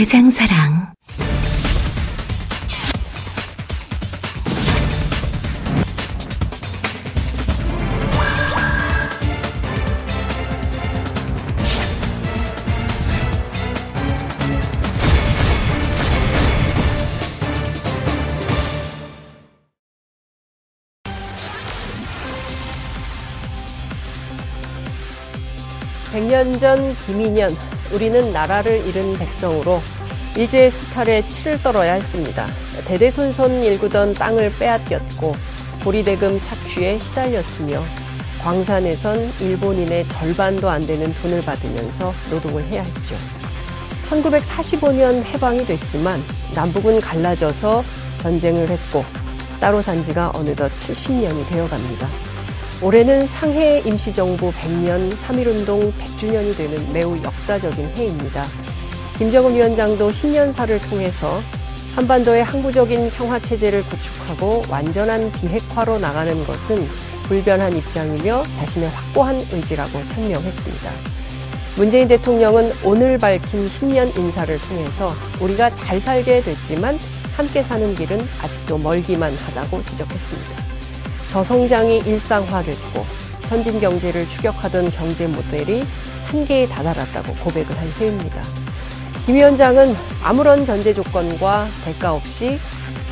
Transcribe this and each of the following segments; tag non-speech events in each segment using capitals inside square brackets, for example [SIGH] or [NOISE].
대장사랑. 백년 전 김인년, 우리는 나라를 잃은 백성으로 일제의 수탈에 치를 떨어야 했습니다. 대대손손 일구던 땅을 빼앗겼고 보리대금 착취에 시달렸으며 광산에선 일본인의 절반도 안 되는 돈을 받으면서 노동을 해야 했죠. 1945년 해방이 됐지만 남북은 갈라져서 전쟁을 했고 따로 산 지가 어느덧 70년이 되어 갑니다. 올해는 상해 임시정부 100년 3.1운동 100주년이 되는 매우 역사적인 해입니다. 김정은 위원장도 신년사를 통해서 한반도의 항구적인 평화체제를 구축하고 완전한 비핵화로 나가는 것은 불변한 입장이며 자신의 확고한 의지라고 천명했습니다. 문재인 대통령은 오늘 밝힌 신년 인사를 통해서 우리가 잘 살게 됐지만 함께 사는 길은 아직도 멀기만 하다고 지적했습니다. 저성장이 일상화됐고 선진 경제를 추격하던 경제 모델이 한계에 다다랐다고 고백을 한 셈입니다. 김 위원장은 아무런 전제 조건과 대가 없이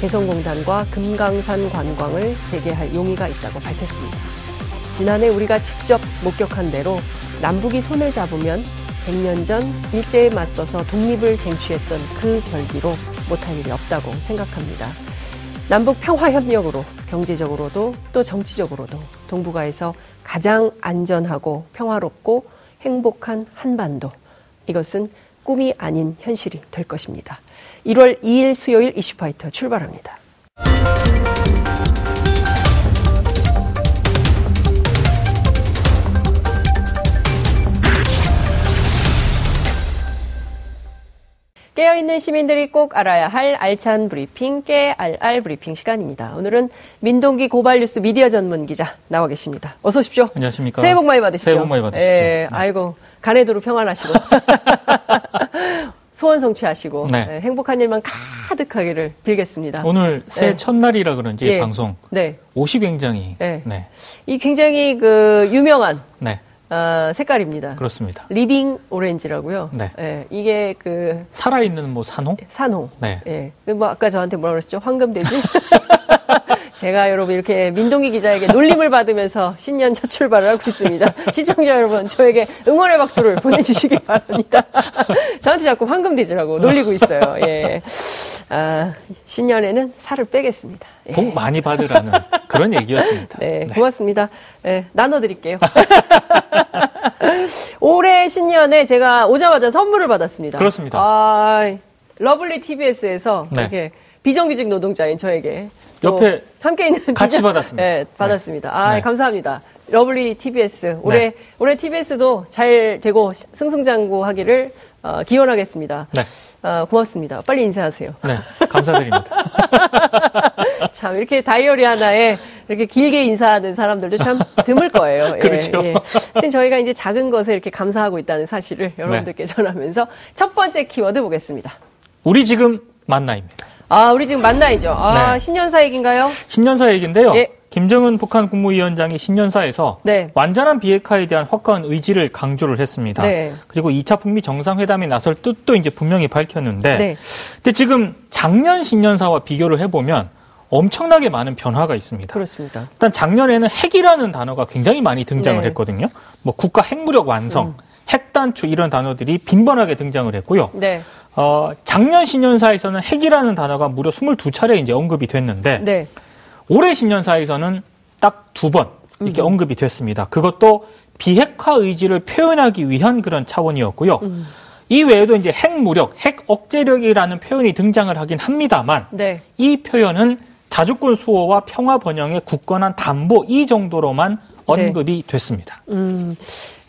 개성공단과 금강산 관광을 재개할 용의가 있다고 밝혔습니다. 지난해 우리가 직접 목격한 대로 남북이 손을 잡으면 100년 전 일제에 맞서서 독립을 쟁취했던 그 결기로 못할 일이 없다고 생각합니다. 남북 평화 협력으로 경제적으로도 또 정치적으로도 동북아에서 가장 안전하고 평화롭고 행복한 한반도 이것은 꿈이 아닌 현실이 될 것입니다. 1월 2일 수요일 이슈파이터 출발합니다. 깨어있는 시민들이 꼭 알아야 할 알찬 브리핑, 깨알알 브리핑 시간입니다. 오늘은 민동기 고발뉴스 미디어 전문 기자 나와 계십니다. 어서 오십시오. 안녕하십니까. 새해 복 많이 받으십시오. 새해 복 많이 받으십시오. 예, 네. 아이고, 가내 두루 평안하시고. [LAUGHS] 소원 성취하시고 네. 예, 행복한 일만 가득하기를 빌겠습니다. 오늘 새해 네. 첫날이라 그런지 예. 방송 네. 옷이 굉장히 네. 네. 이 굉장히 그 유명한 네. 어, 색깔입니다. 그렇습니다. living orange라고요. 네. 예, 이게 그 살아있는 뭐 산호? 산호. 네. 예. 그뭐 아까 저한테 뭐라 그랬죠? 황금돼지? [LAUGHS] 제가 여러분 이렇게 민동기 기자에게 놀림을 받으면서 신년 첫 출발을 하고 있습니다. 시청자 여러분, 저에게 응원의 박수를 보내주시기 바랍니다. [LAUGHS] 저한테 자꾸 황금돼지라고 놀리고 있어요. 예. 아, 신년에는 살을 빼겠습니다. 예. 복 많이 받으라는 그런 얘기였습니다. 네, 고맙습니다. 예, 나눠드릴게요. [LAUGHS] 올해 신년에 제가 오자마자 선물을 받았습니다. 그렇습니다. 아, lovely TBS에서 네. 이렇게 비정규직 노동자인 저에게 또 옆에 함께 있는 같이 기자- 받았습니다. 네, 받았습니다. 아, 네. 감사합니다. lovely TBS 올해 네. 올해 TBS도 잘 되고 승승장구하기를 어, 기원하겠습니다. 네. 어, 고맙습니다. 빨리 인사하세요. 네. 감사드립니다. [LAUGHS] 참 이렇게 다이어리 하나에 이렇게 길게 인사하는 사람들도 참 드물 거예요. [LAUGHS] 예, 그렇죠. 예. 하여튼 저희가 이제 작은 것에 이렇게 감사하고 있다는 사실을 여러분들께 네. 전하면서 첫 번째 키워드 보겠습니다. 우리 지금 만나입니다. 아, 우리 지금 만나이죠. 아, 네. 신년사 얘기인가요? 신년사 얘기인데요. 예. 김정은 북한 국무위원장이 신년사에서 네. 완전한 비핵화에 대한 확고한 의지를 강조를 했습니다. 네. 그리고 2차 북미 정상회담에 나설 뜻도 이제 분명히 밝혔는데 네. 근데 지금 작년 신년사와 비교를 해보면 엄청나게 많은 변화가 있습니다. 그렇습니다. 일단 작년에는 핵이라는 단어가 굉장히 많이 등장을 네. 했거든요. 뭐 국가 핵무력 완성, 음. 핵단추 이런 단어들이 빈번하게 등장을 했고요. 네. 어, 작년 신년사에서는 핵이라는 단어가 무려 22차례 이제 언급이 됐는데 네. 올해 신년사에서는 딱 두 번 이렇게 음. 언급이 됐습니다. 그것도 비핵화 의지를 표현하기 위한 그런 차원이었고요. 음. 이 외에도 이제 핵 무력, 핵 억제력이라는 표현이 등장을 하긴 합니다만 네. 이 표현은 자주권 수호와 평화 번영의 굳건한 담보 이 정도로만 언급이 됐습니다. 음,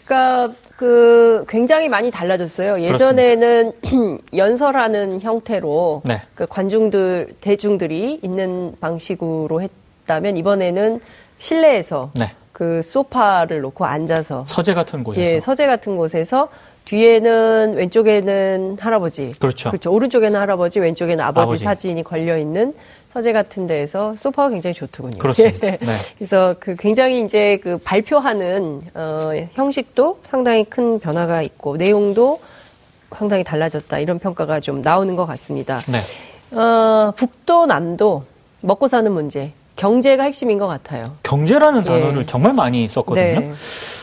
그러니까 그 굉장히 많이 달라졌어요. 예전에는 [CLEARS THROAT] 연설하는 형태로 네. 그 관중들 대중들이 있는 방식으로 했다면 이번에는 실내에서 네. 그 소파를 놓고 앉아서 서재 같은 곳에서 예, 서재 같은 곳에서 뒤에는 왼쪽에는 할아버지 그렇죠. 그렇죠. 오른쪽에는 할아버지, 왼쪽에는 아버지, 아버지. 사진이 걸려 있는 서재 같은 데에서 소파가 굉장히 좋더군요. 그렇습니다. 예. 네. 그래서 그 굉장히 이제 그 발표하는 어, 형식도 상당히 큰 변화가 있고 내용도 상당히 달라졌다 이런 평가가 좀 나오는 것 같습니다. 네. 어, 북도 남도 먹고 사는 문제, 경제가 핵심인 것 같아요. 경제라는 예. 단어를 정말 많이 썼거든요. 네,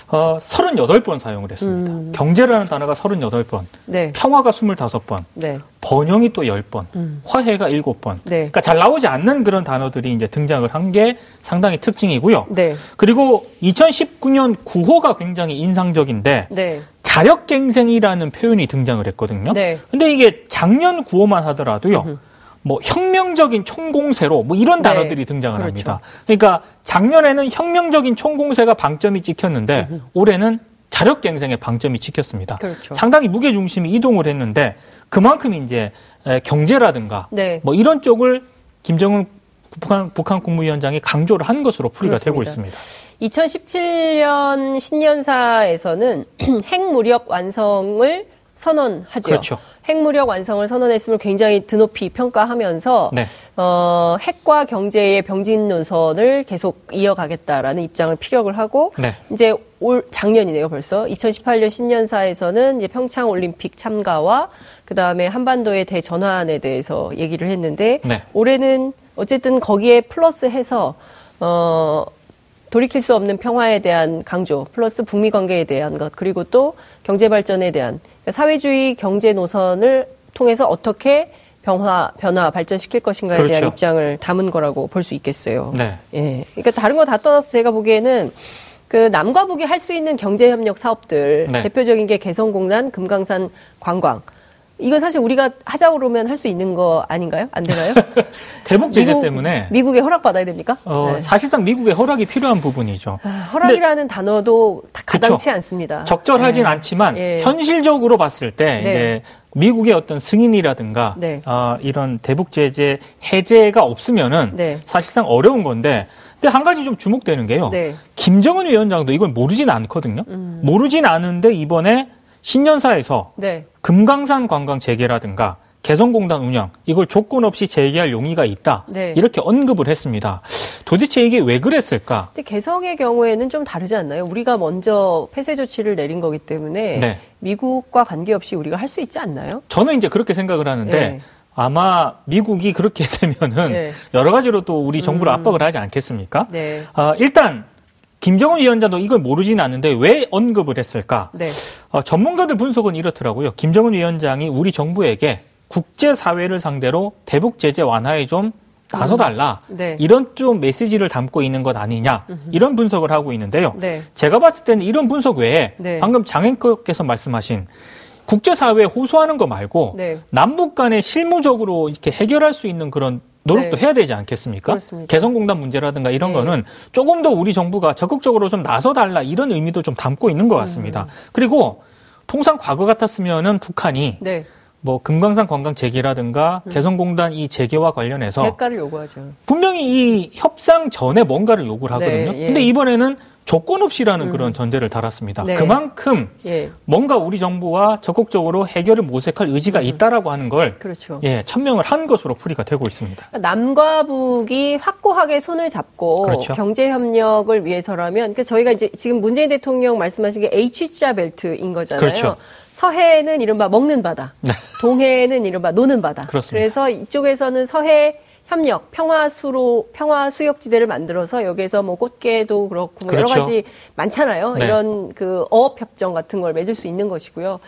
어, 38번 사용을 했습니다. 음. 경제라는 단어가 38번, 네, 평화가 25번, 네, 번영이 또 10번, 음. 화해가 7번. 네, 그러니까 잘 나오지 않는 그런 단어들이 이제 등장을 한 게 상당히 특징이고요. 네, 그리고 2019년 9호가 굉장히 인상적인데 네, 자력갱생이라는 표현이 등장을 했거든요. 네. 근데 이게 작년 9호만 하더라도요. 음흠. 뭐 혁명적인 총공세로 뭐 이런 네. 단어들이 등장을 그렇죠. 합니다. 그러니까 작년에는 혁명적인 총공세가 방점이 찍혔는데 올해는 자력갱생의 방점이 찍혔습니다. 그렇죠. 상당히 무게 중심이 이동을 했는데 그만큼 이제 에, 경제라든가 네. 뭐 이런 쪽을 김정은 북한, 북한 국무위원장이 강조를 한 것으로 풀이가 되고 그렇습니다. 있습니다. 2017년 신년사에서는 [CLEARS THROAT] 핵무력 완성을 선언하죠. 그렇죠. 핵 무력 완성을 선언했음을 굉장히 드높이 평가하면서 네. 어, 핵과 경제의 병진 노선을 계속 이어가겠다라는 입장을 피력을 하고 네. 이제 올 작년이네요 벌써 2018년 신년사에서는 이제 평창 올림픽 참가와 그 다음에 한반도의 대전환에 대해서 얘기를 했는데 네. 올해는 어쨌든 거기에 플러스해서 어 돌이킬 수 없는 평화에 대한 강조 플러스 북미 관계에 대한 것 그리고 또 경제 발전에 대한 그러니까 사회주의 경제 노선을 통해서 어떻게 변화 변화 발전시킬 것인가에 대한 그렇죠. 입장을 담은 거라고 볼 수 있겠어요. 네. 예. 그러니까 다른 거 다 떠나서 제가 보기에는 그 남과 북이 할 수 있는 경제 협력 사업들 네. 대표적인 게 개성공단, 금강산 관광. 이건 사실 우리가 하자고 그러면 할 수 있는 거 아닌가요? 안 되나요? [LAUGHS] 대북 제재 때문에 미국의 허락 받아야 됩니까? 어, 네. 사실상 미국의 허락이 필요한 부분이죠. 아, 허락이라는 단어도 다 가당치 그쵸. 않습니다. 적절하진 네. 않지만 예. 현실적으로 봤을 때 네. 이제 미국의 어떤 승인이라든가 네. 어, 이런 대북 제재 해제가 없으면은 네. 사실상 어려운 건데 근데 한 가지 좀 주목되는 게요. 네. 음. 김정은 위원장도 이걸 모르진 않거든요. 모르진 않은데 이번에 신년사에서 네. 금강산 관광 재개라든가 개성공단 운영 이걸 조건 없이 재개할 용의가 있다 네. 이렇게 언급을 했습니다. 도대체 이게 왜 그랬을까? 근데 개성의 경우에는 좀 다르지 않나요? 우리가 먼저 폐쇄 조치를 내린 거기 때문에 네. 미국과 관계없이 우리가 할 수 있지 않나요? 저는 이제 그렇게 생각을 하는데 네. 아마 미국이 그렇게 [LAUGHS] 되면은 네. 여러 가지로 또 우리 정부를 음. 압박을 하지 않겠습니까? 네. 아, 일단 김정은 위원장도 이걸 모르진 않는데 왜 언급을 했을까? 네. 어, 전문가들 분석은 이렇더라고요. 김정은 위원장이 우리 정부에게 국제사회를 상대로 대북 제재 완화에 좀 나서달라. 네. 이런 좀 메시지를 담고 있는 것 아니냐. 이런 분석을 하고 있는데요. 네. 제가 봤을 때는 이런 분석 외에 네. 방금 장앵커께서 말씀하신 국제사회에 호소하는 거 말고 네. 남북 간에 실무적으로 이렇게 해결할 수 있는 그런 노력도 네. 해야 되지 않겠습니까? 그렇습니다. 개성공단 문제라든가 이런 네. 거는 조금 더 우리 정부가 적극적으로 좀 나서달라 이런 의미도 좀 담고 있는 것 같습니다. 음. 그리고 통상 과거 같았으면은 북한이 네. 뭐 금강산 관광 재개라든가 음. 개성공단 이 재개와 관련해서 대가를 요구하죠. 분명히 이 협상 전에 뭔가를 요구를 하거든요. 네, 예. 근데 이번에는 조건 없이라는 그런 전제를 달았습니다. 네. 그만큼 예. 뭔가 우리 정부와 적극적으로 해결을 모색할 의지가 있다라고 하는 걸 음. 그렇죠. 예, 천명을 한 것으로 풀이가 되고 있습니다. 그러니까 남과 북이 확고하게 손을 잡고 그렇죠. 경제 협력을 위해서라면 그러니까 저희가 이제 지금 문재인 대통령 말씀하신 게 H자 벨트인 거잖아요. 그렇죠. 서해는 이른바 먹는 바다, 네. 동해는 이른바 노는 바다. 그렇습니다. 래서 이쪽에서는 서해 협력, 평화수로 평화 수역지대를 만들어서 여기에서 뭐 꽃게도 그렇고 뭐 여러 그렇죠. 가지 많잖아요. 네. 이런 그 어업 협정 같은 걸 맺을 수 있는 것이고요.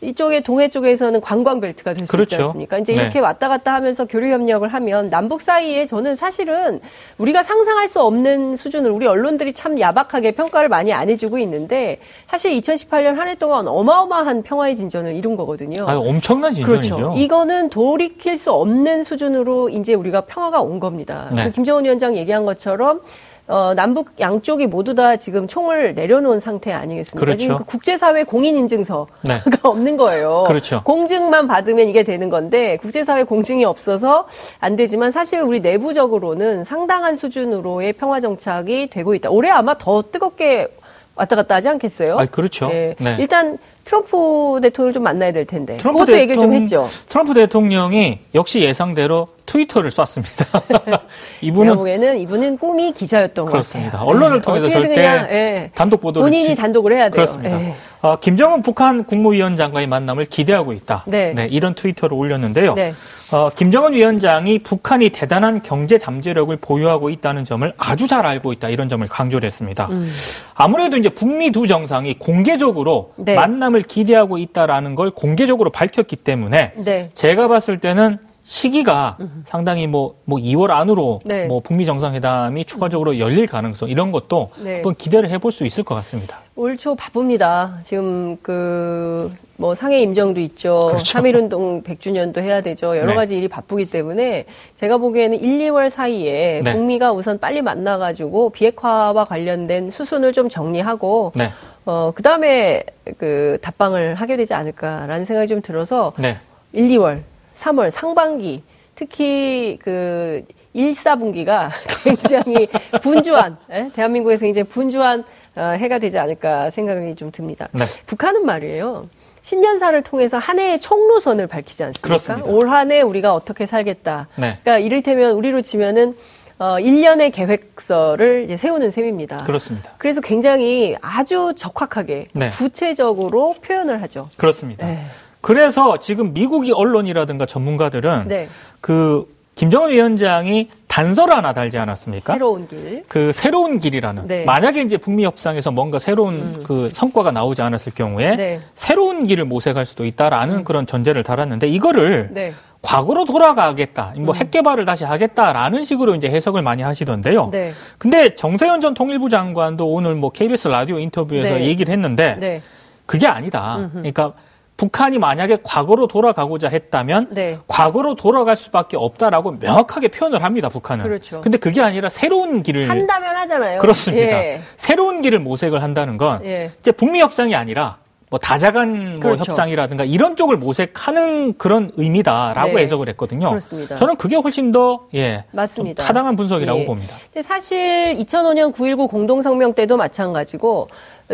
이쪽에 동해 쪽에서는 관광 벨트가 될수 그렇죠. 있지 않습니까? 이제 네. 이렇게 왔다 갔다 하면서 교류 협력을 하면 남북 사이에 저는 사실은 우리가 상상할 수 없는 수준을 우리 언론들이 참 야박하게 평가를 많이 안 해주고 있는데 사실 2018년 한 해 동안 어마어마한 평화의 진전을 이룬 거거든요. 아, 엄청난 진전이죠. 그렇죠. 이거는 돌이킬 수 없는 수준으로 이제 우리가 평화가 온 겁니다. 네. 그 김정은 위원장 얘기한 것처럼 어, 남북 양쪽이 모두 다 지금 총을 내려놓은 상태 아니겠습니까? 그렇죠. 지금 그 국제사회 공인인증서가 네. [LAUGHS] 없는 거예요. 그렇죠. 공증만 받으면 이게 되는 건데 국제사회 공증이 없어서 안 되지만 사실 우리 내부적으로는 상당한 수준으로의 평화 정착이 되고 있다. 올해 아마 더 뜨겁게 왔다 갔다 하지 않겠어요? 아, 그렇죠. 예. 네. 일단 트럼프 대통령을 좀 만나야 될 텐데. 트럼프 그것도 얘기를 좀 대통령- 했죠. 트럼프 대통령이 역시 예상대로 트위터를 쐈습니다. [LAUGHS] 이분은 보기에는 이분은 꿈이 기자였던 것 그렇습니다. 같아요. 언론을 예. 통해서 절대 그냥, 예. 단독 보도를 본인이 지- 단독을 해야 돼요. 그렇습니다. 예. 어, 김정은 북한 국무위원장과의 만남을 기대하고 있다. 네. 이런 트위터를 올렸는데요. 네. 어, 김정은 위원장이 북한이 대단한 경제 잠재력을 보유하고 있다는 점을 아주 잘 알고 있다. 이런 점을 강조를 했습니다. 음. 아무래도 이제 북미 두 정상이 공개적으로 네. 만남을 기대하고 있다라는 걸 공개적으로 밝혔기 때문에 네. 제가 봤을 때는 시기가 상당히 뭐, 뭐 2월 안으로 네. 뭐 북미 정상회담이 추가적으로 열릴 가능성 이런 것도 네. 한번 기대를 해볼 수 있을 것 같습니다. 올 초 바쁩니다. 지금 그, 뭐 상해 임정도 있죠. 그렇죠. 3.1운동 100주년도 해야 되죠. 여러 네. 가지 일이 바쁘기 때문에 제가 보기에는 1, 2월 사이에 네. 북미가 우선 빨리 만나가지고 비핵화와 관련된 수순을 좀 정리하고 네. 어, 그 다음에 그 답방을 하게 되지 않을까라는 생각이 좀 들어서 네. 1, 2월, 3월 상반기 특히 그 1, 4분기가 [LAUGHS] 굉장히 분주한 예? 대한민국에서 굉장히 분주한 어, 해가 되지 않을까 생각이 좀 듭니다. 네. 북한은 말이에요. 신년사를 통해서 한 해의 총로선을 밝히지 않습니까? 그렇습니다. 올 한 해 우리가 어떻게 살겠다. 네. 그러니까 이를테면 우리로 치면은 어 1년의 계획서를 이제 세우는 셈입니다. 그렇습니다. 그래서 굉장히 아주 적확하게 네. 구체적으로 표현을 하죠. 그렇습니다. 네. 그래서 지금 미국이 언론이라든가 전문가들은 네. 그 김정은 위원장이 단서를 하나 달지 않았습니까? 새로운 길. 그 새로운 길이라는 네. 음. 만약에 이제 북미 협상에서 뭔가 새로운 그 성과가 나오지 않았을 경우에 네. 음. 새로운 길을 모색할 수도 있다라는 그런 전제를 달았는데 이거를 네. 과거로 돌아가겠다, 뭐 핵 개발을 다시 하겠다라는 식으로 이제 해석을 많이 하시던데요. 네. 근데 정세현 전 통일부 장관도 오늘 뭐 KBS 라디오 인터뷰에서 네. 얘기를 했는데 네. 그게 아니다. 그러니까 북한이 만약에 과거로 돌아가고자 했다면 네. 과거로 돌아갈 수밖에 없다라고 명확하게 표현을 합니다. 북한은. 그렇죠. 근데 그게 아니라 새로운 길을 한다면 하잖아요. 그렇습니다. 예. 새로운 길을 모색을 한다는 건 예. 이제 북미 협상이 아니라 뭐 다자간 뭐 그렇죠. 협상이라든가 이런 쪽을 모색하는 그런 의미다라고 네. 해석을 했거든요. 그렇습니다. 저는 그게 훨씬 더 예, 맞습니다. 좀 타당한 분석이라고 예. 봅니다. 사실 2005년 9.19 공동성명 때도 마찬가지고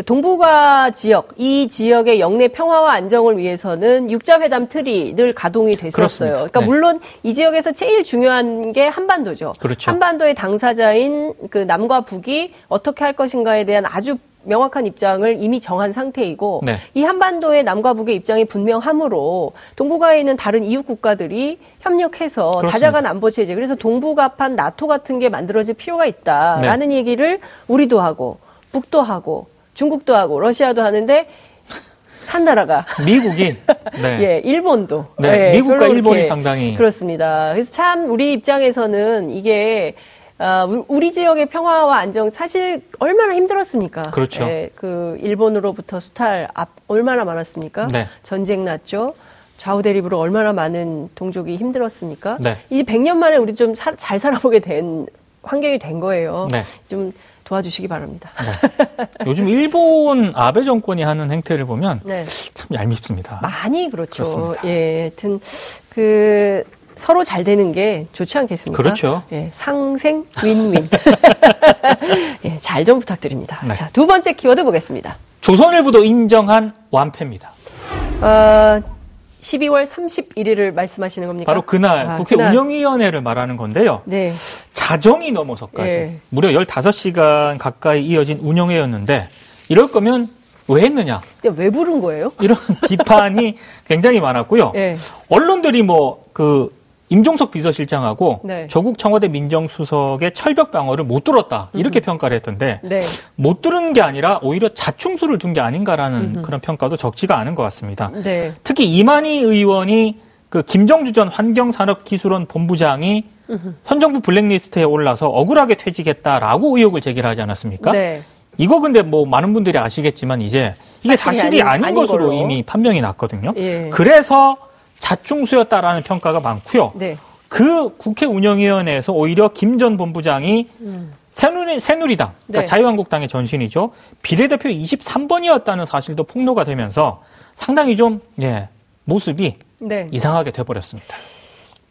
동북아 지역, 이 지역의 영내 평화와 안정을 위해서는 육자회담 틀이 늘 가동이 됐었어요. 그렇습니다. 그러니까 네. 물론 이 지역에서 제일 중요한 게 한반도죠. 그렇죠. 한반도의 당사자인 그 남과 북이 어떻게 할 것인가에 대한 아주 명확한 입장을 이미 정한 상태이고 네. 이 한반도의 남과 북의 입장이 분명하므로 동북아에 있는 다른 이웃 국가들이 협력해서 그렇습니다. 다자간 안보 체제 그래서 동북아판 나토 같은 게 만들어질 필요가 있다라는 네. 얘기를 우리도 하고 북도 하고 중국도 하고 러시아도 하는데 한 나라가 미국이 네. [LAUGHS] 예 일본도 네, 예, 미국과 일본이 상당히 그렇습니다. 그래서 참 우리 입장에서는 이게 아, 우- 우리 지역의 평화와 안정 사실 얼마나 힘들었습니까? 그렇죠. 예, 그 일본으로부터 수탈 앞 얼마나 많았습니까? 네. 전쟁 났죠. 좌우 대립으로 얼마나 많은 동족이 힘들었습니까? 네. 이 100년 만에 우리 좀 잘 살아보게 된 환경이 된 거예요. 네. 좀 도와주시기 바랍니다. [LAUGHS] 요즘 일본 아베 정권이 하는 행태를 보면 네. 참 얄밉습니다. 많이 그렇죠. 그렇습니다. 예, 하여튼 그 서로 잘 되는 게 좋지 않겠습니까? 그렇죠. 예, 상생 윈윈. [LAUGHS] 예, 잘 좀 부탁드립니다. 네. 자, 두 번째 키워드 보겠습니다. 조선일보도 인정한 완패입니다. 어, 12월 31일을 말씀하시는 겁니까? 바로 그날 아, 국회 그날. 운영위원회를 말하는 건데요. 네. 자정이 넘어서까지 예. 무려 15시간 가까이 이어진 운영회였는데 이럴 거면 왜 했느냐 왜 부른 거예요? 이런 [LAUGHS] 비판이 굉장히 많았고요. 예. 언론들이 뭐 그 임종석 비서실장하고 네. 조국 청와대 민정수석의 철벽 방어를 못 뚫었다 이렇게 평가를 했던데 네. 못 뚫은 게 아니라 오히려 자충수를 둔 게 아닌가라는 그런 평가도 적지가 않은 것 같습니다. 네. 특히 이만희 의원이 그 김정주 전 환경산업기술원 본부장이 현 정부 블랙리스트에 올라서 억울하게 퇴직했다라고 의혹을 제기를 하지 않았습니까? 네. 이거 근데 뭐 많은 분들이 아시겠지만 이제 이게 사실이 사실이 아닌- 아닌, 아닌 것으로 걸로. 이미 판명이 났거든요. 예. 그래서 자충수였다라는 평가가 많고요. 네. 그 국회 운영위원회에서 오히려 김 전 본부장이 새누리, 새누리당, 그러니까 음. 네. 자유한국당의 전신이죠. 비례대표 23번이었다는 사실도 폭로가 되면서 상당히 좀, 예, 모습이 네. 이상하게 돼버렸습니다.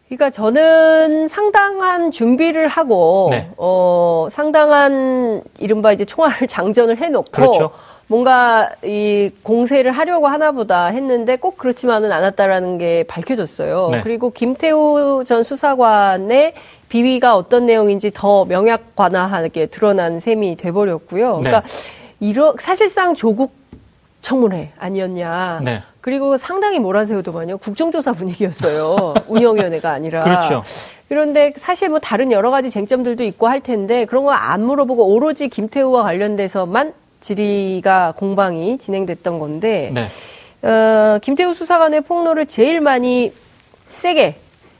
그러니까 저는 상당한 준비를 하고 네. 어 상당한 이른바 이제 총알을 [LAUGHS] 장전을 해놓고 그렇죠. 뭔가 이 공세를 하려고 하나보다 했는데 꼭 그렇지만은 않았다라는 게 밝혀졌어요. 네. 그리고 김태우 전 수사관의 비위가 어떤 내용인지 더 명약 관화하게 드러난 셈이 돼버렸고요. 네. 그러니까 이러 사실상 조국 청문회 아니었냐. 네. 그리고 상당히 몰아세우더만요. 국정조사 분위기였어요. [LAUGHS] 운영위원회가 아니라. 그렇죠. 그런데 사실 뭐 다른 여러 가지 쟁점들도 있고 할 텐데 그런 거 안 물어보고 오로지 김태우와 관련돼서만 질의가 공방이 진행됐던 건데 네. 어, 김태우 수사관의 폭로를 제일 많이 세게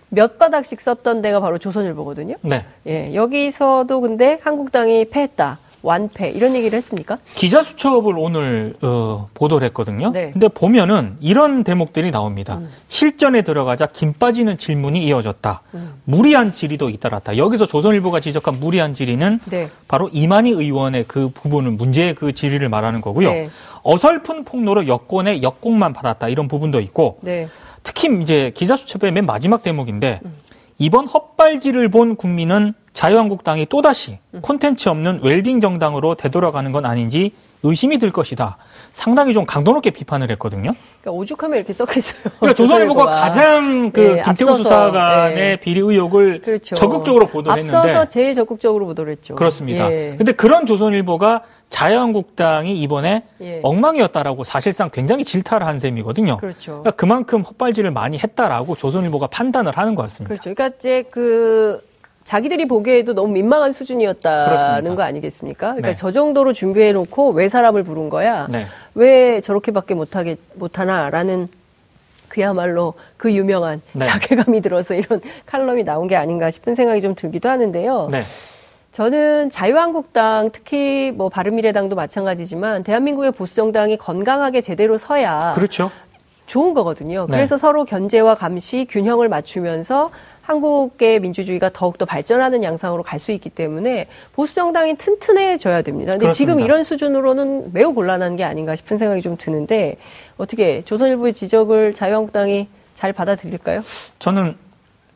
몇 바닥씩 썼던 데가 바로 조선일보거든요. 네. 예, 여기서도 근데 한국당이 패했다. 완패 이런 얘기를 했습니까? 기자 수첩을 오늘 어, 보도를 했거든요. 네. 음. 근데 보면은 이런 대목들이 나옵니다. 실전에 들어가자 김 빠지는 질문이 이어졌다. 음. 무리한 질의도 잇따랐다. 여기서 조선일보가 지적한 무리한 질의는 네. 바로 이만희 의원의 그 부분을 문제의 그 질의를 말하는 거고요. 네. 어설픈 폭로로 여권의 역공만 받았다 이런 부분도 있고 네. 특히 이제 기자 수첩의 맨 마지막 대목인데 음. 이번 헛발질을 본 국민은 자유한국당이 또다시 음. 콘텐츠 없는 웰빙 정당으로 되돌아가는 건 아닌지 의심이 들 것이다. 상당히 좀 강도 높게 비판을 했거든요. 그러니까 오죽하면 이렇게 썼겠어요. 그러니까 조선일보가 가장 그 네, 김태우 앞서서, 수사관의 네. 비리 의혹을 그렇죠. 적극적으로 보도했는데 앞서서 제일 적극적으로 보도를 했죠. 그렇습니다. 예. 근데 그런 조선일보가 자유한국당이 이번에 예. 엉망이었다라고 사실상 굉장히 질타를 한 셈이거든요. 그렇죠. 그러니까 그만큼 헛발질을 많이 했다라고 조선일보가 판단을 하는 것 같습니다. 그렇죠. 그러니까 이제 그 자기들이 보기에도 너무 민망한 수준이었다는 그렇습니다. 거 아니겠습니까? 그러니까 네. 저 정도로 준비해 놓고 왜 사람을 부른 거야? 네. 왜 저렇게밖에 못하게 못하나라는 그야말로 그 유명한 네. 자괴감이 들어서 이런 [LAUGHS] 칼럼이 나온 게 아닌가 싶은 생각이 좀 들기도 하는데요. 네. 저는 자유한국당 특히 뭐 바른미래당도 마찬가지지만 대한민국의 보수 정당이 건강하게 제대로 서야 그렇죠. 좋은 거거든요. 네. 그래서 서로 견제와 감시, 균형을 맞추면서 한국의 민주주의가 더욱더 발전하는 양상으로 갈 수 있기 때문에 보수 정당이 튼튼해져야 됩니다. 근데 지금 그렇습니다. 이런 수준으로는 매우 곤란한 게 아닌가 싶은 생각이 좀 드는데 어떻게 조선일보의 지적을 자유한국당이 잘 받아들일까요? 저는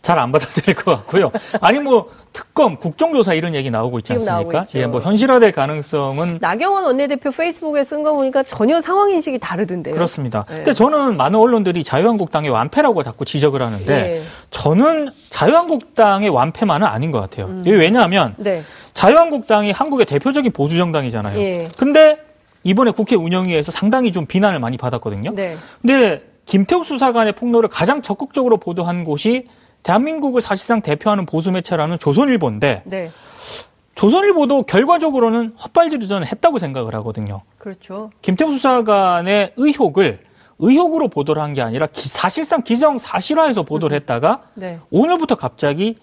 잘 안 받아들일 것 같고요. 아니 뭐 특검, 국정조사 이런 얘기 나오고 있지 나오고 않습니까? 있죠. 예, 뭐 현실화될 가능성은 나경원 원내대표 페이스북에 쓴 거 보니까 전혀 상황 인식이 다르던데요. 그렇습니다. 네. 근데 저는 많은 언론들이 자유한국당의 완패라고 자꾸 지적을 하는데 예. 저는 자유한국당의 완패만은 아닌 것 같아요. 음. 왜냐하면 네. 자유한국당이 한국의 대표적인 보수 정당이잖아요. 예. 근데 이번에 국회 운영위에서 상당히 좀 비난을 많이 받았거든요. 네. 근데 김태우 수사관의 폭로를 가장 적극적으로 보도한 곳이 대한민국을 사실상 대표하는 보수 매체라는 조선일보인데 네. 조선일보도 결과적으로는 헛발질을 저는 했다고 생각을 하거든요. 그렇죠. 김태우 수사관의 의혹을 의혹으로 보도를 한 게 아니라 기- 사실상 기정 사실화해서 보도를 했다가 네. 오늘부터 갑자기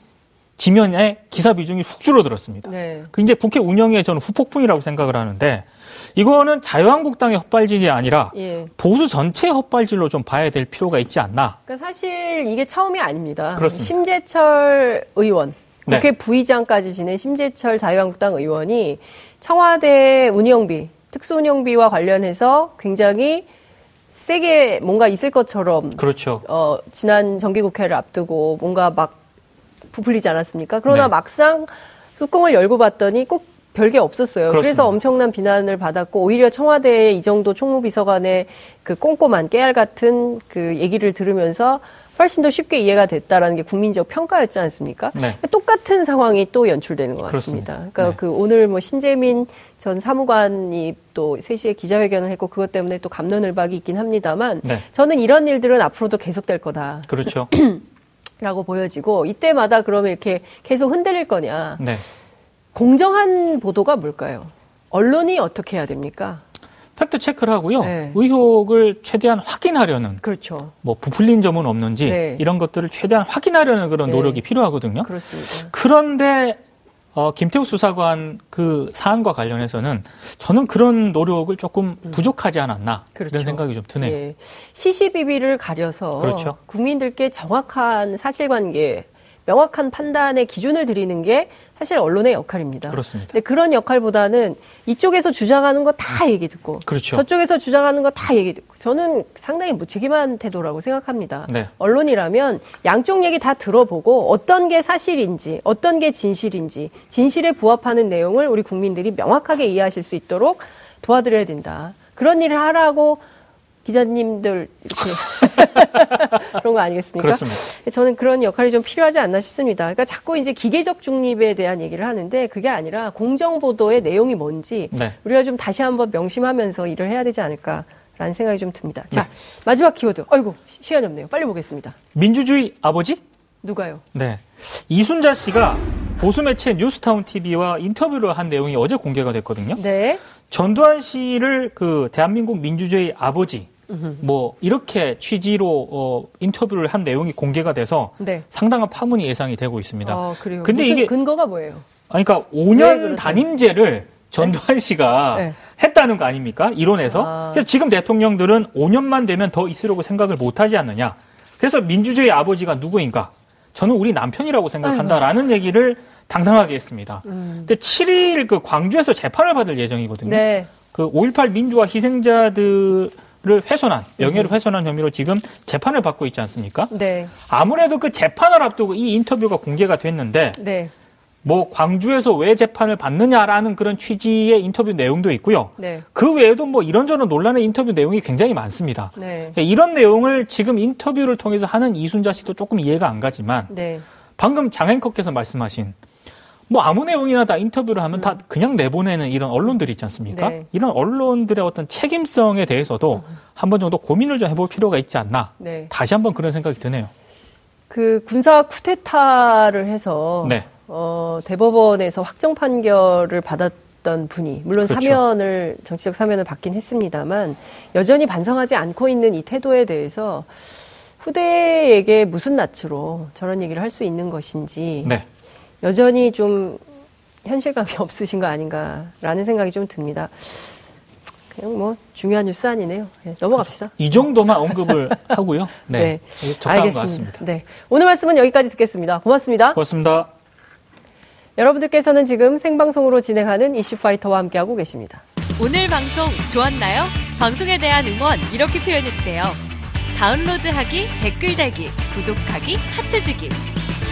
지면에 기사 비중이 훅 줄어들었습니다. 네. 그 이제 국회 운영에 저는 후폭풍이라고 생각을 하는데 이거는 자유한국당의 헛발질이 아니라 예. 보수 전체의 헛발질로 좀 봐야 될 필요가 있지 않나. 그러니까 사실 이게 처음이 아닙니다. 그렇습니다. 심재철 의원, 네. 국회 부의장까지 지낸 심재철 자유한국당 의원이 청와대 운영비, 특수운영비와 관련해서 굉장히 세게 뭔가 있을 것처럼 그렇죠. 어, 지난 정기국회를 앞두고 뭔가 막 부풀리지 않았습니까? 그러나 네. 막상 뚜껑을 열고 봤더니 꼭 별게 없었어요. 그렇습니다. 그래서 엄청난 비난을 받았고 오히려 청와대의 이 정도 총무비서관의 그 꼼꼼한 깨알 같은 그 얘기를 들으면서 훨씬 더 쉽게 이해가 됐다라는 게 국민적 평가였지 않습니까? 네. 똑같은 상황이 또 연출되는 것 같습니다. 그러니까 네. 그 오늘 뭐 신재민 전 사무관이 또 3시에 기자회견을 했고 그것 때문에 또 감론을박이 있긴 합니다만 네. 저는 이런 일들은 앞으로도 계속될 거다. 그렇죠. [CLEARS THROAT] 라고 보여지고 이때마다 그러면 이렇게 계속 흔들릴 거냐. 네. 공정한 보도가 뭘까요? 언론이 어떻게 해야 됩니까? 팩트 체크를 하고요. 네. 의혹을 최대한 확인하려는 그렇죠. 뭐 부풀린 점은 없는지 네. 이런 것들을 최대한 확인하려는 그런 네. 노력이 필요하거든요. 그렇습니다. 그런데 어, 김태우 수사관 그 사안과 관련해서는 저는 그런 노력을 조금 부족하지 않았나 그렇죠. 이런 생각이 좀 드네요. 예. 시시비비를 가려서 그렇죠. 국민들께 정확한 사실관계, 명확한 판단의 기준을 드리는 게 사실 언론의 역할입니다. 그렇습니다. 근데 그런 역할보다는 이쪽에서 주장하는 거 다 얘기 듣고 그렇죠. 저쪽에서 주장하는 거 다 얘기 듣고 저는 상당히 무책임한 태도라고 생각합니다. 네. 언론이라면 양쪽 얘기 다 들어보고 어떤 게 사실인지 어떤 게 진실인지 진실에 부합하는 내용을 우리 국민들이 명확하게 이해하실 수 있도록 도와드려야 된다. 그런 일을 하라고 기자님들 이렇게 [LAUGHS] 그런 거 아니겠습니까? 그렇습니다. 저는 그런 역할이 좀 필요하지 않나 싶습니다. 그러니까 자꾸 이제 기계적 중립에 대한 얘기를 하는데 그게 아니라 공정 보도의 내용이 뭔지 네. 우리가 좀 다시 한번 명심하면서 일을 해야 되지 않을까 라는 생각이 좀 듭니다. 자, 네. 마지막 키워드. 아이고, 시- 시간이 없네요. 빨리 보겠습니다. 민주주의 아버지? 누가요? 네. 이순자 씨가 보수 매체 뉴스타운 TV와 인터뷰를 한 내용이 어제 공개가 됐거든요. 네. 전두환 씨를 그 대한민국 민주주의 아버지 뭐 이렇게 취지로 어, 인터뷰를 한 내용이 공개가 돼서 네. 상당한 파문이 예상이 되고 있습니다. 어, 그래요. 근데 이게 근거가 뭐예요? 아니, 그러니까 왜 5년 그러세요? 단임제를 전두환 씨가 네. 했다는 거 아닙니까? 이론에서. 아. 그래서 지금 대통령들은 5년만 되면 더 있으려고 생각을 못 하지 않느냐. 그래서 민주주의 아버지가 누구인가? 저는 우리 남편이라고 생각한다라는 얘기를 당당하게 했습니다. 근데 7일 그 광주에서 재판을 받을 예정이거든요. 음. 네. 그5.18 민주화 희생자들 을 훼손한, 명예를 훼손한 혐의로 지금 재판을 받고 있지 않습니까? 네. 아무래도 그 재판을 앞두고 이 인터뷰가 공개가 됐는데 네. 뭐 광주에서 왜 재판을 받느냐라는 그런 취지의 인터뷰 내용도 있고요. 네. 그 외에도 뭐 이런저런 논란의 인터뷰 내용이 굉장히 많습니다. 네. 이런 내용을 지금 인터뷰를 통해서 하는 이순자 씨도 조금 이해가 안 가지만 네. 방금 장행커께서 말씀하신 뭐 아무 내용이나 다 인터뷰를 하면 다 그냥 내보내는 이런 언론들이 있지 않습니까? 음. 네. 이런 언론들의 어떤 책임성에 대해서도 한번 정도 고민을 좀 해볼 필요가 있지 않나. 네. 다시 한번 그런 생각이 드네요. 그 군사 쿠데타를 해서 네. 어, 대법원에서 확정 판결을 받았던 분이 물론 그렇죠. 사면을 정치적 사면을 받긴 했습니다만 여전히 반성하지 않고 있는 이 태도에 대해서 후대에게 무슨 낯으로 저런 얘기를 할 수 있는 것인지 네. 여전히 좀 현실감이 [LAUGHS] 없으신 거 아닌가라는 생각이 좀 듭니다. 그냥 뭐 중요한 뉴스 아니네요. 네, 넘어갑시다. 이 정도만 언급을 [LAUGHS] 하고요. 네. 적당한 것 같습니다. 네. 오늘 말씀은 여기까지 듣겠습니다. 고맙습니다. 고맙습니다. 여러분들께서는 지금 생방송으로 진행하는 이슈파이터와 함께하고 계십니다. 오늘 방송 좋았나요? 방송에 대한 응원 이렇게 표현해주세요. 다운로드하기, 댓글 달기, 구독하기, 하트 주기.